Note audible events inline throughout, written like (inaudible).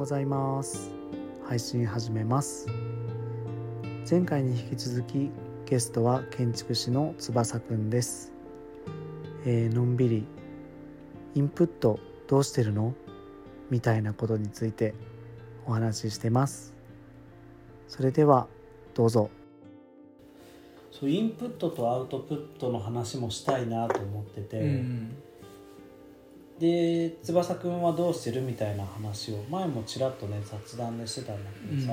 ございます。配信始めます。前回に引き続きゲストは建築士の翼くんです、えーのんびりインプットどうしてるの？みたいなことについてお話ししてます。それではどうぞ。そうインプットとアウトプットの話もしたいなと思ってて、うんで翼くんはどうしてるみたいな話を前もちらっとね雑談でしてたんだけどさ、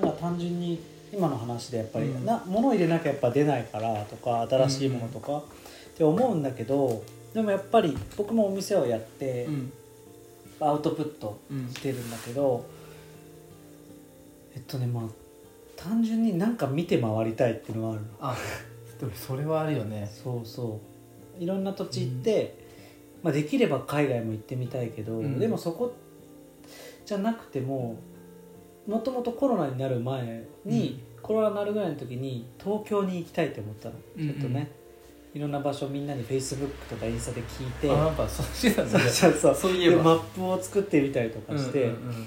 なんか単純に今の話でやっぱり、うん。な物を入れなきゃやっぱ出ないからとか新しいものとか、って思うんだけどでもやっぱり僕もお店をやってう、ん。アウトプットうん。してるんだけど、えっとねまあ単純になんか見て回りたいっていうのがあるの。あでもそれはあるよね。そうそう。いろんな土地行って、まあ、できれば海外も行ってみたいけど、うん。でもそこじゃなくてももともとコロナになる前に、コロナになるぐらいの時に東京に行きたいって思ったの、うんうん。ちょっとねいろんな場所みんなにフェイスブックとかインスタで聞いてあやっぱそうしてたんだ。ねそうそう。そういえば。でマップを作ってみたりとかして、うんうん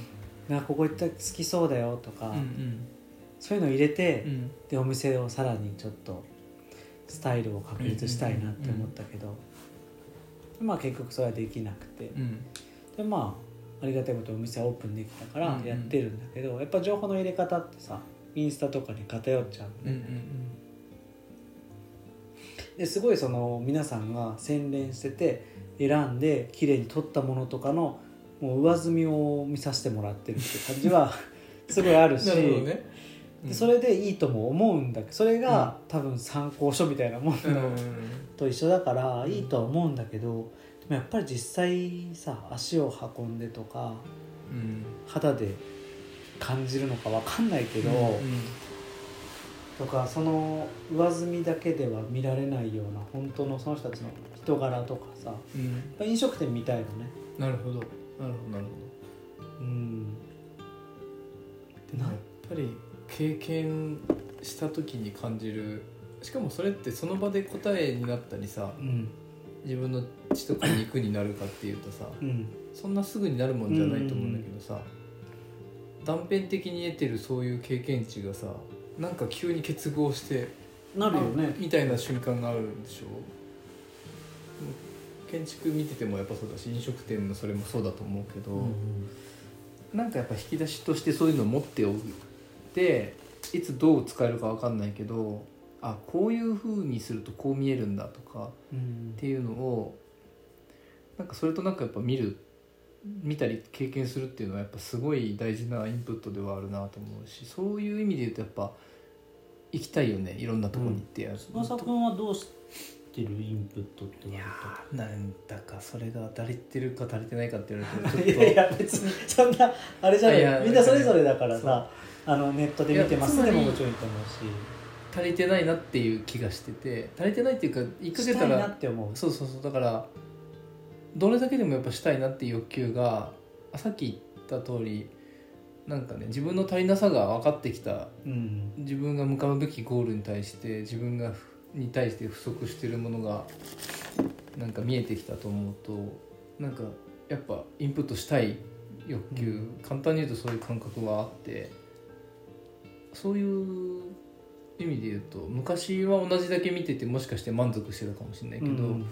なここ行ったら好きそうだよとか、うんうん。そういうのを入れて、うん。でお店をさらにちょっとスタイルを確立したいなって思ったけど、まあ結局それはできなくて、うん。でまあありがたいことにお店はオープンできたからうんうんやってるんだけど、やっぱ情報の入れ方ってさインスタとかに偏っちゃうのね、うんうんですごいその皆さんが洗練してて選んで綺麗に撮ったものとかのもう上積みを見させてもらってるって感じは (laughs) すごいあるし。なるほどねでそれでいいとも思うんだけどそれが、多分参考書みたいなものと一緒だからうん。いいとは思うんだけど、でもやっぱり実際さ足を運んでとかうん。肌で感じるのかわかんないけど、うんとかその上積みだけでは見られないような本当のその人たちの人柄とかさうん。ぱ飲食店みたいのね。なるほど。なるほど。なるうん。ほどやっぱり経験した時に感じる。しかもそれってその場で答えになったりさうん。自分の血とか肉になるかっていうとさうん。そんなすぐになるもんじゃないと思うんだけどさ、断片的に得てるそういう経験値がさなんか急に結合してなるよね。みたいな瞬間があるんでしょ？建築見ててもやっぱそうだし飲食店のそれもそうだと思うけど、うんなんかやっぱ引き出しとしてそういうのを持っておいていつどう使えるか分かんないけどあこういう風にするとこう見えるんだとかうん。っていうのをなんかそれとなんかやっぱ見る見たり経験するっていうのはやっぱすごい大事なインプットではあるなと思うしそういう意味で言うとやっぱ行きたいよねいろんなとこに行ってやる、翼くん。はどうしてるインプットって言われなんだかそれが足りてるか足りてないかって言われたてちょっと (laughs) いやいや別にそんなあれじゃない。いやみんなそれぞれだからさあのネットで見てます。でももちろんいいと思うし。足りてないなっていう気がしてて足りてないっていうか言いかしたいなけたらって思う。そうそうそうだからどれだけでもやっぱしたいなっていう欲求があさっき言った通りなんかね自分の足りなさが分かってきた。うん。自分が向かうべきゴールに対して自分がに対して不足してるものがなんか見えてきたと思うとなんかやっぱインプットしたい欲求、うん。簡単に言うとそういう感覚はあってそういう意味で言うと昔は同じだけ見ててもしかして満足してたかもしれないけど、うん。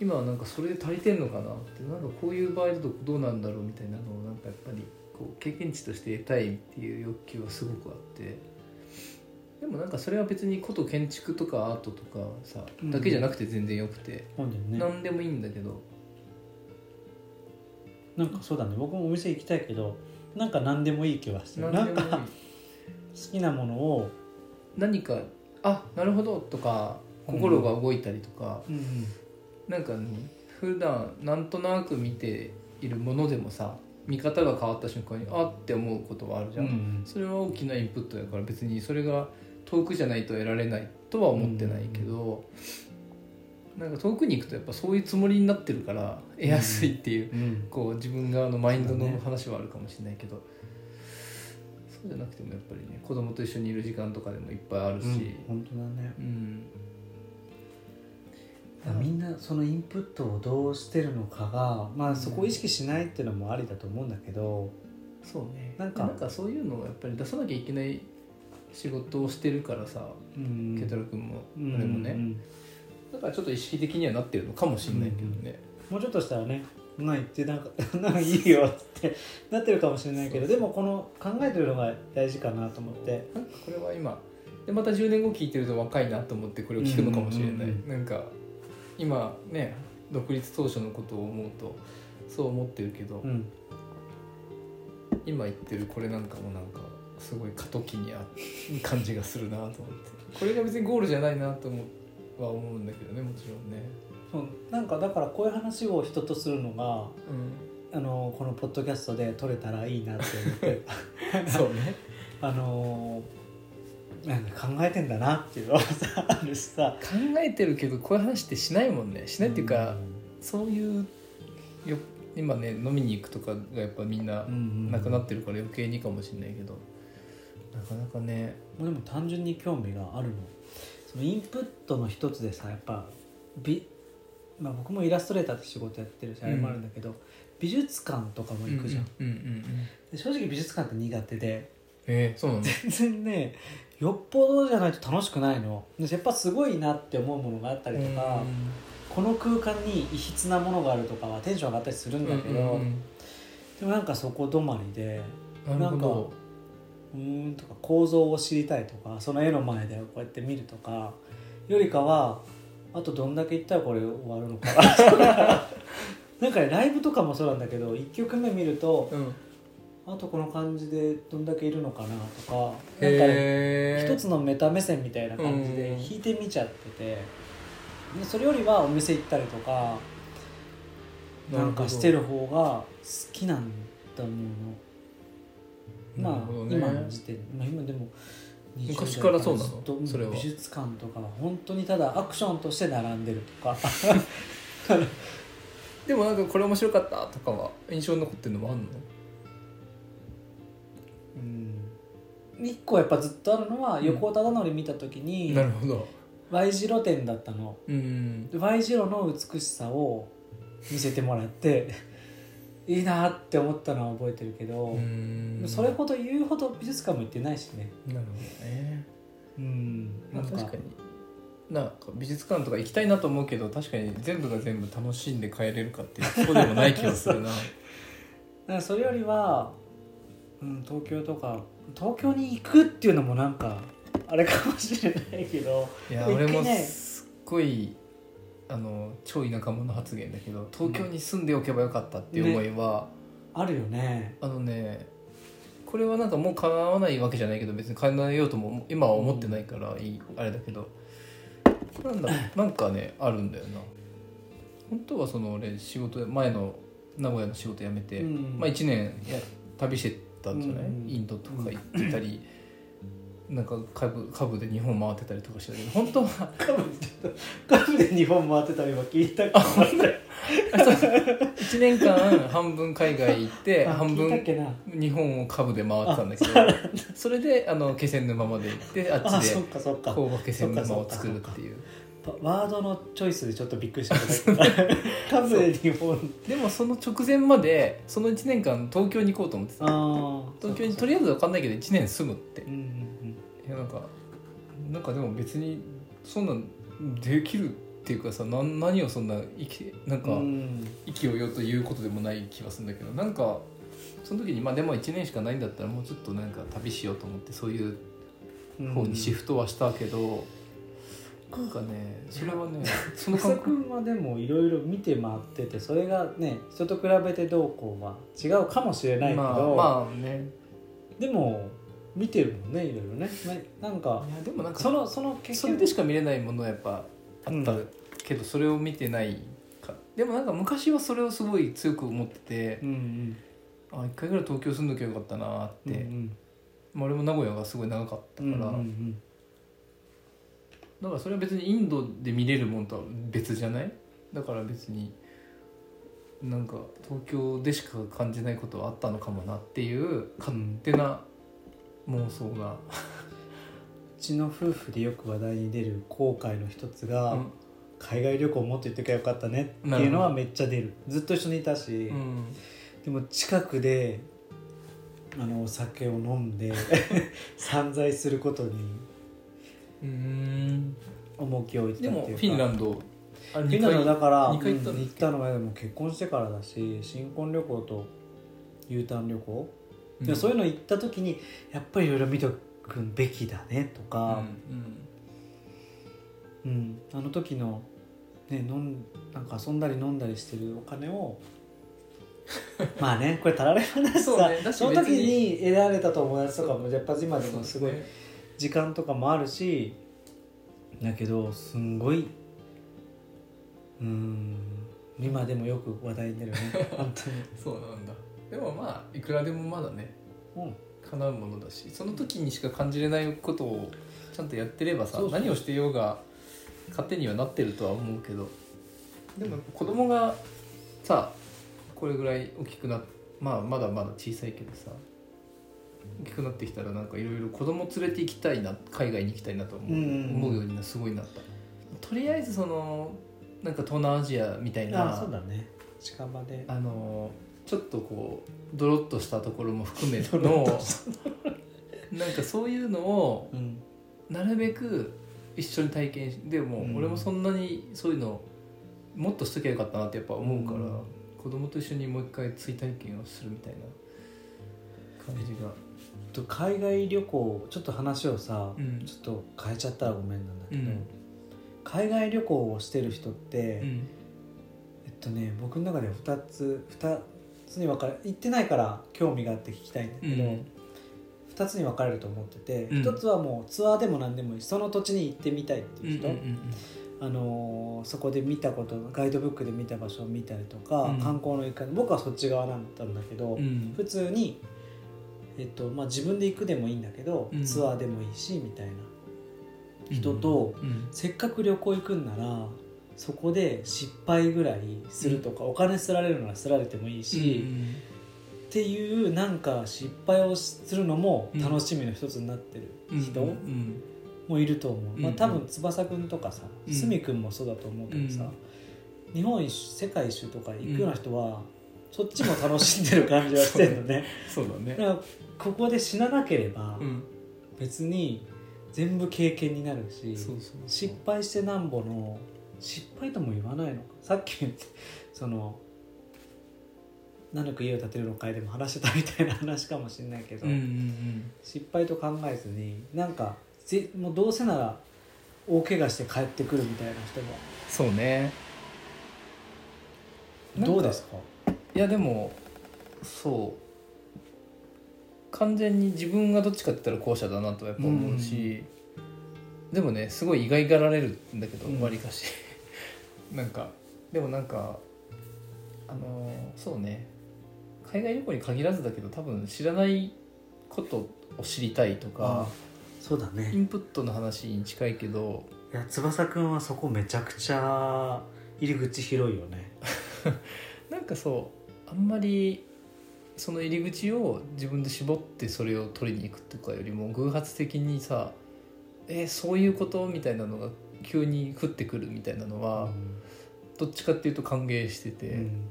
今はなんかそれで足りてんのかなってなんかこういう場合だとどうなんだろうみたいなのをなんかやっぱりこう経験値として得たいっていう欲求はすごくあって。でもなんかそれは別にこと建築とかアートとかさうん。だけじゃなくて全然よくて、ね。何でもいいんだけど。なんかそうだね。僕もお店行きたいけどなんか何でもいい気はしてるなんか好きなものを、何かあなるほどとか心が動いたりとか、うんなんかね普段なんとなく見ているものでもさ見方が変わった瞬間にあって思うことはあるじゃん、うんそれは大きなインプットやから別にそれが遠くじゃないと得られないとは思ってないけど、なんか遠くに行くとやっぱそういうつもりになってるから得やすいっていう、うん。こう自分側のマインドの話はあるかもしれないけどそうじゃなくてもやっぱりね子供と一緒にいる時間とかでもいっぱいあるし、うん本当だね。うん。みんなそのインプットをどうしてるのかが、まあ、そこを意識しないっていうのもありだと思うんだけど、そうね。なんかなんかそういうのをやっぱり出さなきゃいけない仕事をしてるからさ、うん。ケトラ君もうん俺もね、うん。だからちょっと意識的にはなってるのかもしれないけどね、もうちょっとしたらね「ないってなんか (laughs) なんかいいよ」って (laughs) なってるかもしれないけどでもこの考えてるのが大事かなと思って。なんかこれは今でまた10年後聞いてると若いなと思ってこれを聞くのかもしれない、うんうんうん。なんか今ね独立当初のことを思うとそう思ってるけど、うん。今言ってるこれなんかもなんかすごい過渡期にあ感じがするなと思って。これが別にゴールじゃないなと思うは思うんだけどねもちろんね、そうなんかだからこういう話を人とするのがあのこのポッドキャストで撮れたらいいなって思って。うん、そうね。(laughs) あのなんか考えてんだなっていうのはさあるしさ。考えてるけどこういう話ってしないもんね。しないっていうか、そういうよ今ね飲みに行くとかがやっぱみんなうんなくなってるから余計にかもしれないけど。なかなかね。でも単純に興味があるの。そのインプットの一つでさやっぱ美、まあ、僕もイラストレーターって仕事やってるしあれもあるんだけど、美術館とかも行くじゃん、うんうんうん正直美術館って苦手で。えー、そうなの？全然ねよっぽどじゃないと楽しくないの。でやっぱすごいなって思うものがあったりとか、この空間に異質なものがあるとかはテンション上がったりするんだけど、うんうんうん。でもなんかそこ止まりでなるほど。うーんとか構造を知りたいとかその絵の前でこうやって見るとかよりかはあとどんだけいったらこれ終わるのかな。(laughs) んかねライブとかもそうなんだけど1曲目見るとうん。あとこの感じでどんだけいるのかなとかなんかね一つのメタ目線みたいな感じでうん弾いてみちゃっててでそれよりはお店行ったりとかなんかしてる方が好きなんだもの。まあ、今の時点、まあ、今でも20代昔からそうなの？ずっとそれは。美術館とか本当にただアクションとして並んでるとか。(laughs) でもなんかこれ面白かったとかは印象に残ってるのもあんの？うん。一個やっぱずっとあるのはうん。横尾忠則見た時になるほど。Y 字路店だったの。うんで Y 字路の美しさを見せてもらって (laughs) いいなって思ったのは覚えてるけど、うん。それほど言うほど美術館も行ってないしね。なるほどねうん。まあなんか確かになんか美術館とか行きたいなと思うけど確かに全部が全部楽しんで帰れるかっていう (laughs) そうでもない気がするな。(laughs) だからそれよりは、うん、東京とか東京に行くっていうのもなんかあれかもしれないけどいやね俺もすっごいあの超田舎者発言だけど東京に住んでおけばよかったっていう思いは、あるよね。あのねこれはなんかもう叶わないわけじゃないけど別に叶えようとも今は思ってないからいい、あれだけど。なんだ (laughs) なんかねあるんだよな。本当はその俺仕事前の名古屋の仕事辞めて、うん。まあ、1年や旅してたんじゃない、うんインドとか行ってたり、なんか株株で日本回ってたりとかしてたけど本当はカブカブで日本回ってたりは聞いたことある (laughs) 1年間半分海外行ってあ半分日本を株で回ってたんだけどそれであの気仙沼まで行ってああっちでそっかそっか。工場気仙沼を作るっていう。ワードのチョイスでちょっとびっくりしたけど (laughs) カブで日本でもその直前までその1年間東京に行こうと思ってた。東京にとりあえず分かんないけど1年住むって。うんうんうん。いやなんかなんかでも別にそんなんできるっていうかさな何をそんな生きなんかうん。意気揚々ということでもない気がするんだけどなんかその時にまあでも1年しかないんだったらもうちょっとなんか旅しようと思ってそういう方にシフトはしたけど、なんかねそれはねその草感覚君はでもいろいろ見て回っててそれがね人と比べてどうこうは違うかもしれないけど、まあまあね。でも見てるもんねいろいろね。ななんかいやでもなんかそのその結それでしか見れないものはやっぱあったうん。けど、それを見てないか。でもなんか昔はそれをすごい強く思っててうんうん。あ一回ぐらい東京住んどきゃよかったなって、うんまあ、俺も名古屋がすごい長かったうんから、うんうんだからそれは別にインドで見れるものとは別じゃない？だから別になんか東京でしか感じないことはあったのかもなっていう勝手な妄想が、うちの夫婦でよく話題に出る後悔の一つが、うん。海外旅行もっと行ってきゃよかったねっていうのはめっちゃ出る。ずっと一緒にいたし、うん。でも近くであのお酒を飲んで (laughs) 散財することにうん。重きを置いてでたっていうか。もフィンランドあフィンランドだから行ったうんん行ったのはでも結婚してからだし新婚旅行と U ターン旅行、でもそういうの行った時にやっぱりいろいろ見とくべきだねとか、うんあの時の、ね、飲んなんか遊んだり飲んだりしてるお金を (laughs) まあねこれたられ話さねその時別にに得られた友達とかもやっぱ今でもすごいね。時間とかもあるしだけどすんごいうん今でもよく話題に出るね (laughs) 本当に。そうなんだ。でもまあいくらでもまだね。うん叶うものだしその時にしか感じれないことをちゃんとやってればさ何をしてようが勝手にはなってるとは思うけどでも子供がさこれぐらい大きくなっまあまだまだ小さいけどさ大きくなってきたらなんかいろいろ子供連れて行きたいな海外に行きたいなと思う,、思うようになすごいなった。とりあえずそのなんか東南アジアみたいなあそうだね。近場で。あのちょっとこうドロッとしたところも含めのとなんかそういうのをうん。なるべく一緒に体験しでもうん。俺もそんなにそういうのもっとしときゃよかったなってやっぱ思うから、うん。子供と一緒にもう一回追体験をするみたいな感じが、と海外旅行ちょっと話をさ、うん。ちょっと変えちゃったらごめんなんだけど、うん。海外旅行をしてる人って、うん。えっとね僕の中では2つ2つに分かれ行ってないから興味があって聞きたいんだけど、うん。2つに分かれると思ってて、うん。1つはもうツアーでも何でもいいしその土地に行ってみたいっていう人、うんうんあのーそこで見たことガイドブックで見た場所を見たりとか、うん。観光の一環僕はそっち側だったんだけど、うん。うん普通に、えっとまあ、自分で行くでもいいんだけど、うん。ツアーでもいいしみたいな人と、うん。せっかく旅行行くんならそこで失敗ぐらいするとか、お金すられるならすられてもいいし、っていうなんか失敗をするのも楽しみの一つになってる人うん。うんもいると思う、うん。まあ、多分翼くんとかさうん。すみくんもそうだと思うけどさ、日本一周世界一周とか行くような人は、そっちも楽しんでる感じはしてるのね。そう。だね。だからここで死ななければうん。別に全部経験になるし、失敗してなんぼの失敗とも言わないのか。さっき言ってその何く家を建てるの会でも話してたみたいな話かもしれないけど、うんうんうん。失敗と考えずになんかぜもうどうせなら大怪我して帰ってくるみたいな人もそうね。どうですか？いやでもそう。完全に自分がどっちかって言ったら後者だなとはやっぱ思うし、でもねすごい意外がられるんだけどうんわり、かしなんかでもなんかあのーそうね。海外旅行に限らずだけど多分知らないことを知りたいとかそうだね。インプットの話に近いけどいや翼くんはそこめちゃくちゃ入り口広いよね。(laughs) なんかそうあんまりその入り口を自分で絞ってそれを取りに行くとかよりも偶発的にさえーそういうこと？みたいなのが急に降ってくるみたいなのは、どっちかっていうと歓迎してて、うん。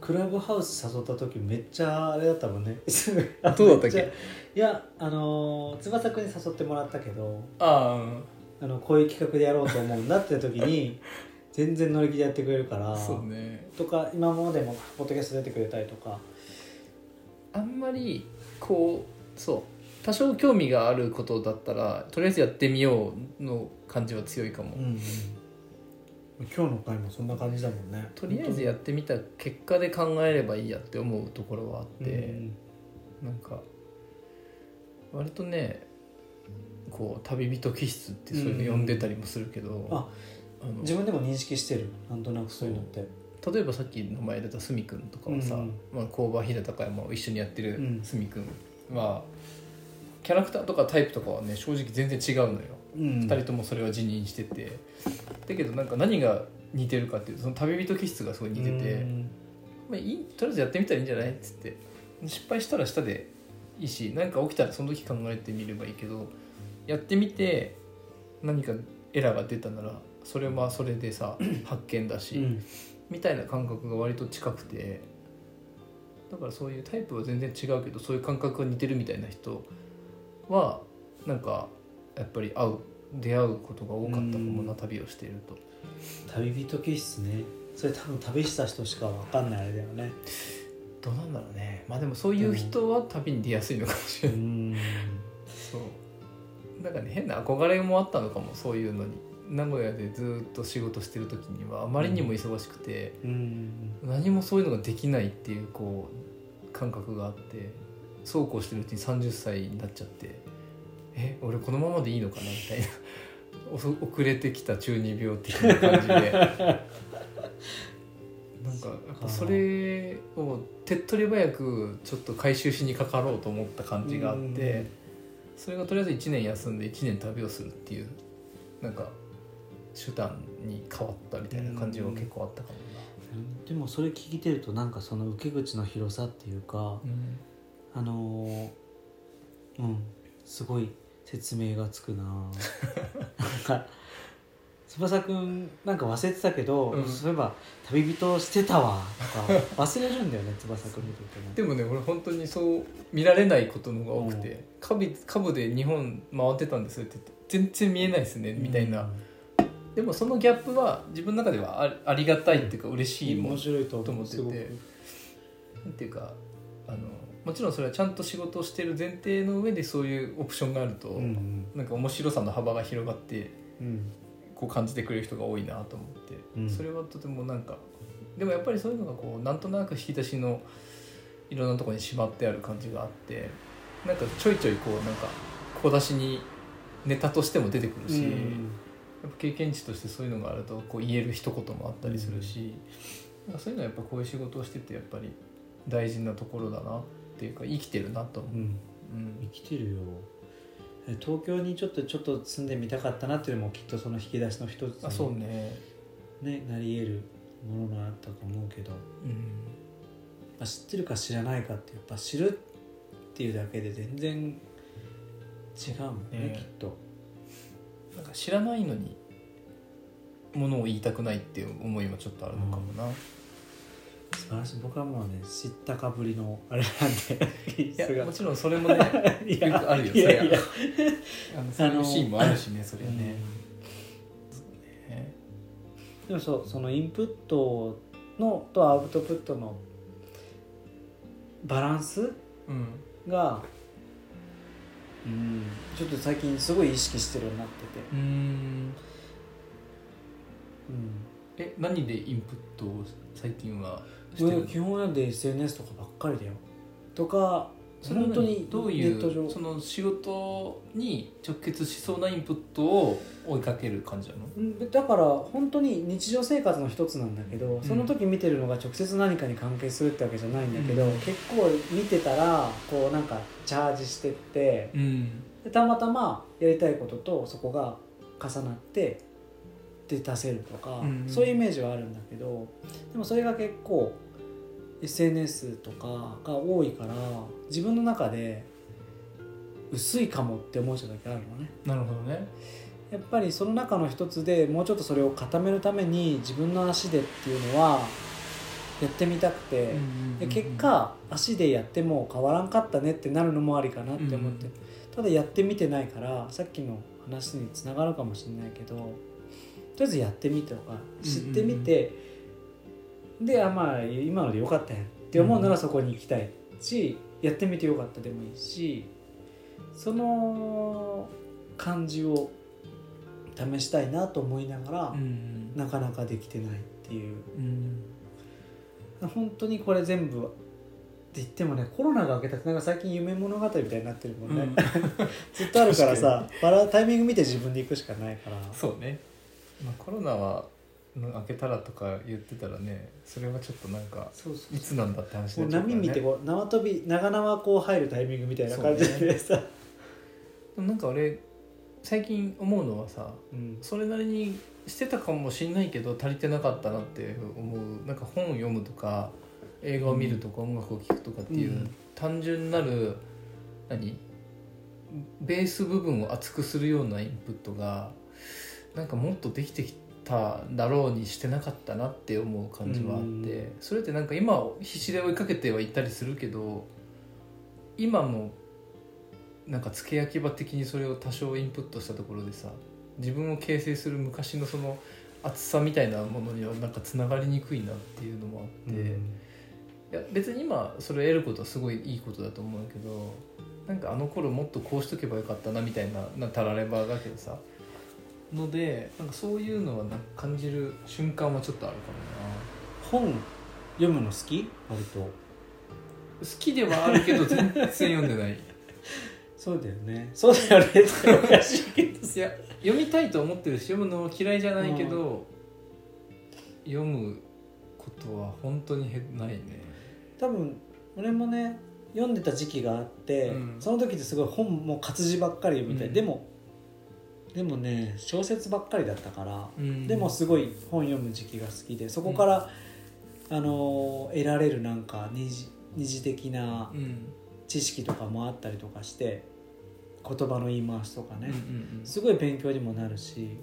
クラブハウス誘った時めっちゃあれだったもんね。(laughs) どうだったっけ？いやあのー翼くんに誘ってもらったけどああのこういう企画でやろうと思うんだって時に (laughs) 全然乗り気でやってくれるからあそうね。とか今までもポッドキャスト出てくれたりとか。あんまりこうそう多少興味があることだったらとりあえずやってみようの感じは強いかも、うんうん。今日の回もそんな感じだもんね。とりあえずやってみた結果で考えればいいやって思うところはあって、うん。なんか割とねこう旅人気質ってそういうの呼んでたりもするけど、ああの自分でも認識してる。なんとなくそういうのって。例えばさっき名前出たすみくんとかはさ、うんまあ、工場日高山を一緒にやってるうん。すみくんは、キャラクターとかタイプとかはね正直全然違うのよ、うん。二人ともそれは自認してて。だけどなんか何が似てるかっていうとその旅人気質がすごい似てて、うん。まあ、いいとりあえずやってみたらいいんじゃないっつって。失敗したらしたでいいし何か起きたらその時考えてみればいいけどやってみて何かエラーが出たならそれはそれでさ (clears throat) 発見だし、うん。みたいな感覚が割と近くて。だからそういうタイプは全然違うけどそういう感覚が似てるみたいな人はなんかやっぱり会う出会うことが多かったかもな、うん旅をしていると。旅人気質ね。それ多分旅した人しかわかんないあれだよね。どうなんだろうね。まあでもそういう人は旅に出やすいのかもしれない、ん。そう。だからね変な憧れもあったのかもそういうのに。名古屋でずっと仕事してる時にはあまりにも忙しくて、うん。何もそういうのができないっていうこう感覚があってそうこうしてるうちに30歳になっちゃってえ俺このままでいいのかな？みたいな。遅遅れてきた中二病的な感じで。(laughs) なんかやっぱそれを手っ取り早くちょっと回収しにかかろうと思った感じがあってそれがとりあえず1年休んで1年旅をするっていうなんか手段に変わったみたいな感じは結構あったかもでもそれ聞いてるとなんかその受け口の広さっていうかな。うんあのーうんすごい説明がつくな。(laughs) なんか翼くんなんか忘れてたけど、うん。そういえば旅人してたわ。とか忘れるんだよね翼くん見てるとね。でもね俺本当にそう見られないことの方が多くて「カブカブで日本回ってたんですよ」って言って「全然見えないですね」みたいな、でもそのギャップは自分の中ではあありがたいっていうか嬉しいもん。面白いとと思ってて。すごく。なんていうかあのもちろんそれはちゃんと仕事をしてる前提の上でそういうオプションがあると、うんなんか面白さの幅が広がってうん。こう感じてくれる人が多いなと思って、うん。それはとてもなんかでもやっぱりそういうのがこうなんとなく引き出しのいろんなところにしまってある感じがあってなんかちょいちょいこうなんか小出しにネタとしても出てくるし、やっぱ経験値としてそういうのがあるとこう言える一言もあったりするし、なんかそういうのはやっぱこういう仕事をしててやっぱり大事なところだなっていうか生きてるなと思う。うん。うん。生きてるよ。え東京にちょっとちょっと住んでみたかったなっていうのもきっとその引き出しの一つあそうに、ね、ね、なり得るものがあったと思うけど、うん。まあ、知ってるか知らないかってやっぱ知るっていうだけで全然違うもんねね。きっと。なんか知らないのにものを言いたくないっていう思いもちょっとあるのかもな、素晴らしい。僕はもうね知ったかぶりのあれなんで。いやもちろんそれもね (laughs) いよくあるよそりゃあのそういうシーンもあるしねそれはね、ねでもそうそのインプットのとアウトプットのバランスうんがうんちょっと最近すごい意識してるようになってて、うん。うん、え何でインプットを最近は基本なんで SNS とかばっかりだよ。とか本当にどういうその仕事に直結しそうなインプットを追いかける感じなの？うんだから本当に日常生活の一つなんだけど、その時見てるのが直接何かに関係するってわけじゃないんだけど、うん。結構見てたらこうなんかチャージしてってうん。でたまたまやりたいこととそこが重なってで出せるとか、うんそういうイメージはあるんだけどでもそれが結構 SNS とかが多いから自分の中で薄いかもって思う人だけあるのね。なるほどね。やっぱりその中の一つでもうちょっとそれを固めるために自分の足でっていうのはやってみたくて、で結果足でやっても変わらんかったねってなるのもありかなって思って、うんただやってみてないからさっきの話につながるかもしれないけどとりあえずやってみてとか知ってみて、であまあ今のでよかったやんって思うならそこに行きたいし、やってみてよかったでもいいしその感じを試したいなと思いながら、うんなかなかできてないっていう。うん本当にこれ全部って言ってもねコロナが明けたなんか最近夢物語みたいになってるもんね、うん。(laughs) ずっとあるからさバラタイミング見て自分で行くしかないから。そうね、まあ、コロナはの開けたらとか言ってたらねそれはちょっとなんかいつなんだって話になっちゃうから、ね、波見てこう縄跳び長縄こう入るタイミングみたいな感じでさ。でもなんか俺最近思うのはさうん。それなりにしてたかもしんないけど足りてなかったなって思う。なんか本を読むとか映画を見るとか音楽を聴くとかっていう、うん。単純なる何？ベース部分を厚くするようなインプットがなんかもっとできてきただろうにしてなかったなって思う感じはあってそれってなんか今必死で追いかけてはいったりするけど今もなんか付け焼き場的にそれを多少インプットしたところでさ自分を形成する昔のその厚さみたいなものにはなんかつながりにくいなっていうのもあって、いや別に今それを得ることはすごいいいことだと思うけどなんかあの頃もっとこうしとけばよかったなみたいななたらればだけどさのでなんかそういうのはなんか感じる瞬間はちょっとあるか本読むの好き？割と。もな好きではあるけど全然読んでない。(laughs) そうだよね。そうだよね。っておかしいけどいや読みたいと思ってるし読むのは嫌いじゃないけど、読むことは本当にへないね。多分俺もね読んでた時期があって、うん。その時ってすごい本も活字ばっかり読みたい、うん。でもでもね小説ばっかりだったから、うん。でもすごい本読む時期が好きでそこから、あの得られるなんか二次二次的なうん。知識とかもあったりとかして言葉の言い回しとかね、うんうんすごい勉強にもなるし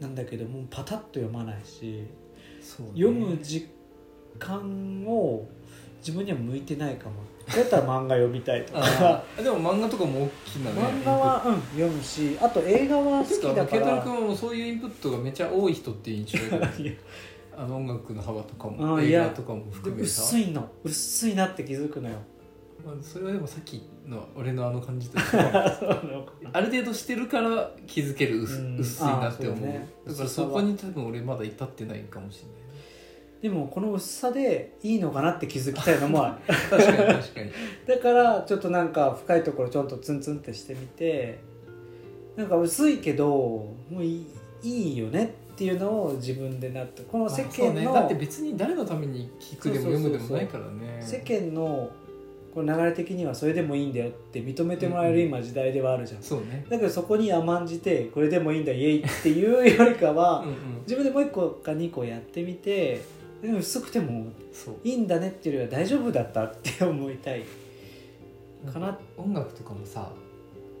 なんだけどもうパタッと読まないしね。読む時間を自分には向いてないかもだったら漫画読みたいとか。でも漫画とかも大きなね漫画は、うん、読むしあと映画は好きだから。君はもうそういうインプットがめちゃ多い人っていう印象だけどいや。あの音楽の幅とかあも映画とかもで含もめさ薄いの薄いなって気づくのよ。まあ、それはでもさっきの俺のあの感じと (laughs) ある程度してるから気づける薄,、いなって思う。ね。だからそこに多分俺まだ至ってないかもしれでもこの薄さでいいのかなって気づきたいのもある。(laughs) 確かに確かに。だからちょっとなんか深いところちょっとツンツンってしてみてなんか薄いけどもういいいいよねっていうのを自分でなってこの世間の、ね、だって別に誰のために聞くでも読むでもないからね。世間のこの流れ的にはそれでもいいんだよって認めてもらえる今時代ではあるじゃん、そうね。だけどそこに甘んじてこれでもいいんだイエイっていうよりかは、うんうん。自分でもう1個か2個やってみて薄くてもいいんだねっていうよりは大丈夫だったって思いたいかな。音楽とかもさ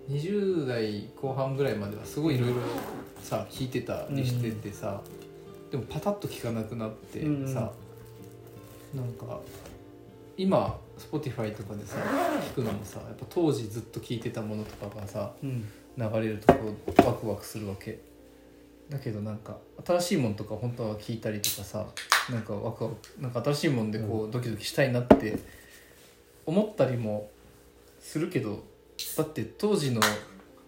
20代後半ぐらいまではすごいいろいろさ聴いてたりしててさ、でもパタッと聴かなくなってさ、なんか今 Spotify とかでさ聴くのもさやっぱ当時ずっと聴いてたものとかがさうん。流れるとこうワクワクするわけだけどなんか新しいものとか本当は聞いたりとかさなんかワクワクなんか新しいものでこうドキドキしたいなって思ったりもするけどだって当時の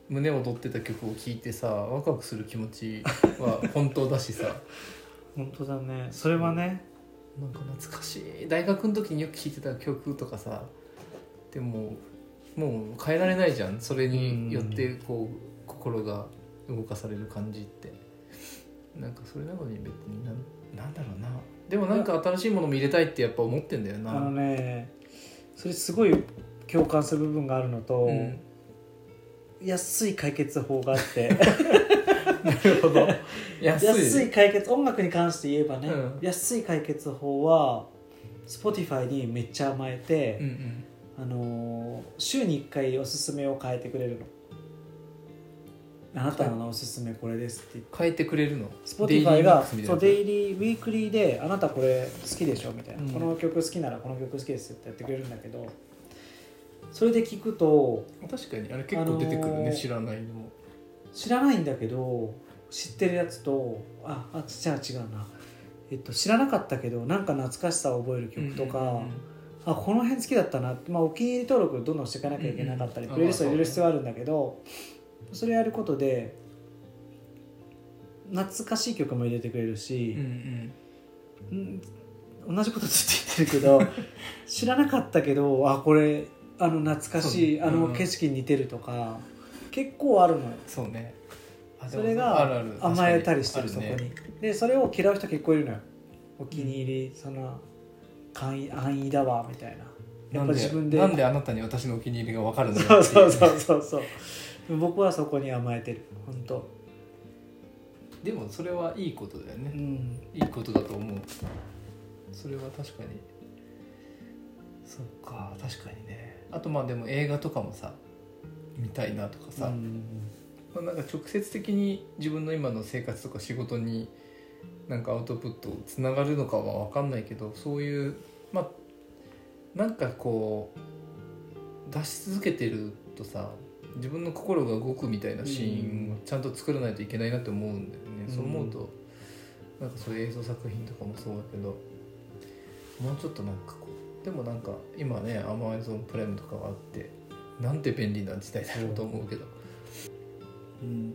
胸躍ってた曲を聴いてさワクワクする気持ちは本当だしさ。(laughs) 本当だね。それはねなんか懐かしい。大学の時によく聴いてた曲とかさでももう変えられないじゃん。それによってこう心が動かされる感じってなんかそれなのに別になんなんだろうな。でもなんか新しいものも入れたいってやっぱ思ってんだよな。あのねそれすごい共感する部分があるのと、うん。安い解決法があって。(laughs) なるほど。安い。安い解決音楽に関して言えばね、うん。安い解決法は Spotify にめっちゃ甘えてうん、うん。あのー週に1回おすすめを変えてくれるのあなたのおすすめこれですって変えてくれるの？Spotify がそうデイリーウィークリーであなたこれ好きでしょみたいな、うん。この曲好きならこの曲好きですってやってくれるんだけどそれで聞くと確かにあれ結構出てくるね、あのー知らないのも。知らないんだけど知ってるやつとああじゃあ違うな、えっと、知らなかったけどなんか懐かしさを覚える曲とか、うんうんうんあこの辺好きだったなまあ、お気に入り登録どんどんしていかなきゃいけなかったり、うんうんプレイリスト入れる必要はあるんだけどそれやることで懐かしい曲も入れてくれるし、うんうん。同じことずっと言ってるけど (laughs) 知らなかったけどあこれあの懐かしい、そうあのうん。景色に似てるとか結構あるのよ。そうね。そもれが甘えたりしてるそこに。でそれを嫌う人結構いるのよ。お気に入り、その安易安易だわみたいな。やっぱ自分でなんで。なんであなたに私のお気に入りが分かるんだそう。そううそうそう僕はそこに甘えてる。本当。でもそれはいいことだよね。うん。いいことだと思う。それは確かに。そっか。確かにね。あとまあでも映画とかもさ見たいなとかさ、うん。まあ、なんか直接的に自分の今の生活とか仕事になんかアウトプットつながるのかは分かんないけどそういうまあなんかこう出し続けてるとさ自分の心が動くみたいなシーンをちゃんと作らないといけないなって思うんだよね、うん。そう思うとなんかそういう映像作品とかもそうだけどもうちょっとなんかこうでもなんか今ね Amazon プライムとかがあってなんて便利な時代だろうと思うけど、うん。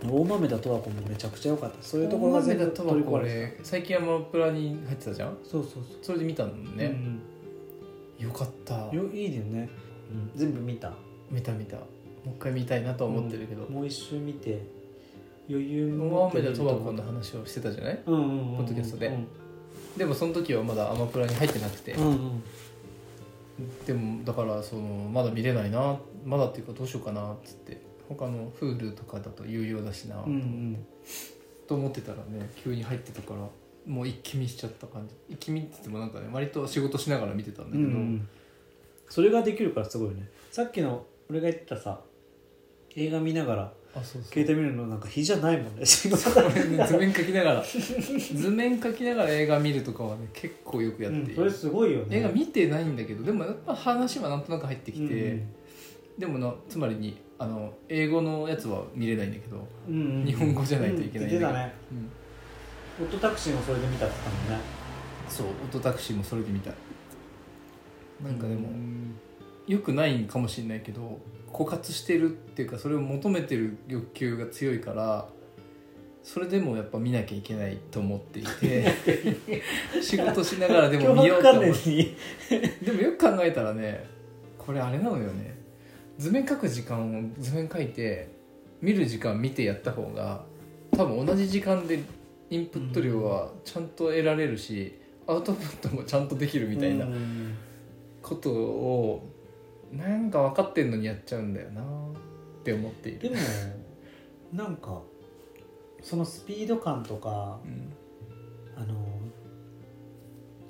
大豆田十和子もめちゃくちゃ良かった。そういうところが全部取り込まれてこれ最近アマプラに入ってたじゃん。たそうそう。それで見たのそうね、よかった。うんよいいよね、全部見た。見た見たもう一回見たいなとは思ってるけど、もう一周見て余裕持大って見ると。豆田とはこんな話をしてたじゃない？うんうんうんうん。ポッドキャストで。うん。でもその時はまだアマプラに入ってなくて、うんうん。でもだからそのまだ見れないなまだっていうかどうしようかなっつって。他の Hulu とかだと有料だしなとうんう思ってん。と思ってたらね急に入ってたからもう一気見しちゃった感じ。一気見って言ってもなんかね割と仕事しながら見てたんだけど、うんうん。それができるからすごいよね。さっきの俺が言ってたさ映画見ながらあそうそう。携帯見るのなんか日じゃないもんね。(laughs) (laughs) ね図面描きながら。図面描きながら映画見るとかはね結構よくやって。いる、うんそれすごいよね。映画見てないんだけどでもやっぱ話はなんとなく入ってきて、でもなつまりにあの英語のやつは見れないんだけど、うんうんうん。日本語じゃないといけないんだけど。ってたね。うん。オットタクシーもそれで見たって言ったもんね。そうオトタクシーもそれで見た。なんかでも、うん。よくないんかもしれないけど枯渇してるっていうかそれを求めてる欲求が強いからそれでもやっぱ見なきゃいけないと思っていて (laughs) 仕事しながらでも見ようと思って。でもよく考えたらねこれあれなのよね。図面描く時間を図面描いて見る時間見てやった方が多分同じ時間でインプット量はちゃんと得られるし、アウトプットもちゃんとできるみたいなうん。ことをなんか分かってんのにやっちゃうんだよなって思っている、でもなんかそのスピード感とかうん。あの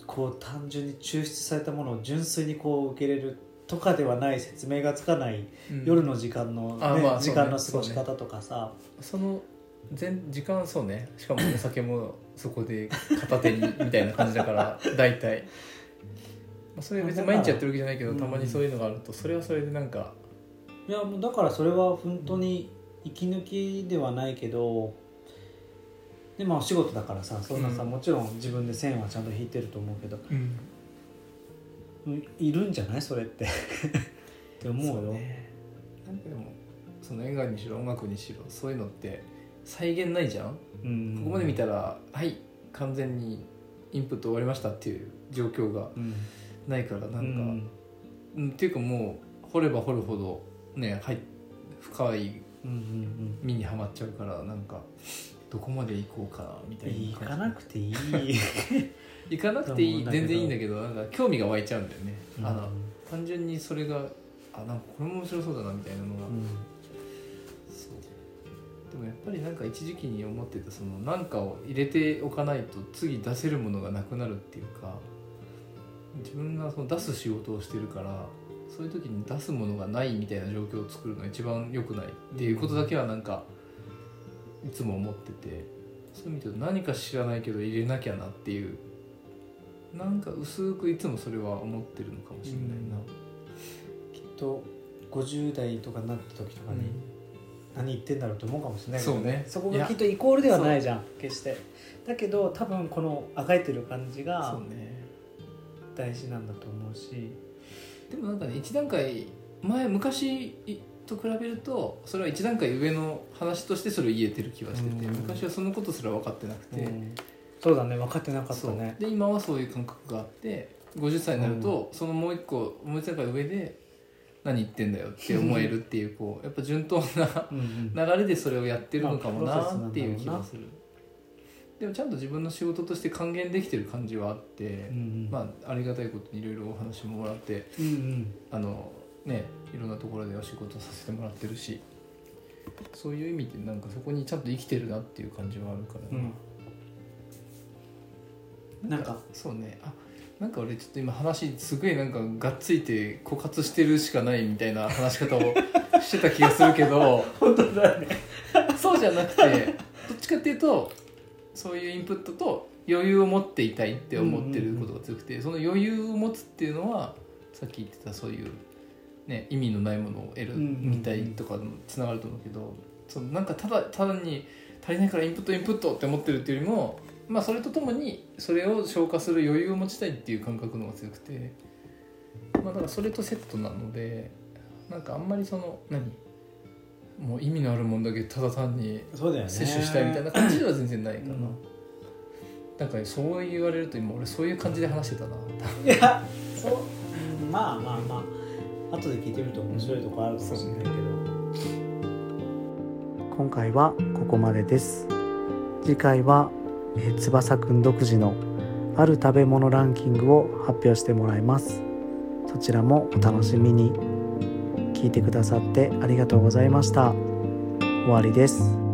こう単純に抽出されたものを純粋にこう受け入れるとかではない説明がつかないうん。夜の時間の、ねあまあ時間の過ごし方とかさ、その全時間そうね。しかもお酒もそこで片手にみたいな感じだから大体、まあ、それ別に毎日やってるわけじゃないけどうん。たまにそういうのがあるとそれはそれでなんかいやもうだからそれは本当に息抜きではないけどでまあお仕事だからさそんなさ、うん。もちろん自分で線はちゃんと引いてると思うけど。うん。うんいるんじゃない？それって。って思うよ。そね。なんかでもその映画にしろ音楽にしろそういうのって再現ないじゃん、うん。ここまで見たらはい完全にインプット終わりましたっていう状況が。うんないからなんか、うん。うんっていうかもう掘れば掘るほどねはい深いうんうん身にはまっちゃうからなんかどこまで行こうかなみたうんいな行かなくていい。(laughs) 行かなくていい全然いいんだけどなんか興味が湧いちゃうんだよね、あのうん単純にそれがあなんかこれも面白そうだなみたいなのが、そう。でもやっぱりなんか一時期に思ってたその何かを入れておかないと次出せるものがなくなるっていうか自分がその出す仕事をしてるからそういう時に出すものがないみたいな状況を作るのが一番良くないっていうことだけはなんかいつも思っててそういう意味で何か知らないけど入れなきゃなっていうなんか薄くいつもそれは思ってるのかもしれないな。きっと50代とかになった時とかに、何言ってんだろうと思うかもしれないけどそうね。そこがきっとイコールではないじゃん決して。だけど多分このあがいてる感じそがうね大事なんだと思うし。でもなんかね一段階前昔と比べるとそれは一段階上の話としてそれを言えてる気はしてて、うん。昔はそのことすら分かってなくて、うん。そうだね分かってなかったね。で今はそういう感覚があって50歳になると、そのもう一個もう一段階上で何言ってんだよって思えるっていうこうやっぱ順当な流れでそれをやってるのかもなっていう気がするでもちゃんと自分の仕事として還元できてる感じはあって、うんうん。まあありがたいことにいろいろお話ももらってうんうん。あのねいろんなところでお仕事させてもらってるしそういう意味でなんかそこにちゃんと生きてるなっていう感じはあるから。な、うん。なんかそうね。あなんか俺ちょっと今話すごいなんかがっついて枯渇してるしかないみたいな話し方をしてた気がするけど。(laughs) 本当だね。そうじゃなくてどっちかっていうとそういうインプットと余裕を持っていたいって思ってることが強くて、その余裕を持つっていうのはさっき言ってたそういう、ね、意味のないものを得るみたいとかにつながると思うけど、そのなんかただただに足りないからインプットインプットって思ってるっていうよりも、まあ、それとともにそれを消化する余裕を持ちたいっていう感覚の方が強くて、まあ、だからそれとセットなのでなんかあんまりその何？もう意味のあるもんだけただ単にそうだよね。摂取したいみたいな感じでは全然ないかな、うん。なんかそう言われると今俺そういう感じで話してたな。いやそう、うんまあまあまあ。後で聞いてみると面白いとこあるかもしれないけど。今回はここまでです。次回は、えー翼くん独自のある食べ物ランキングを発表してもらいます。そちらもお楽しみに聞いてくださってありがとうございました。終わりです。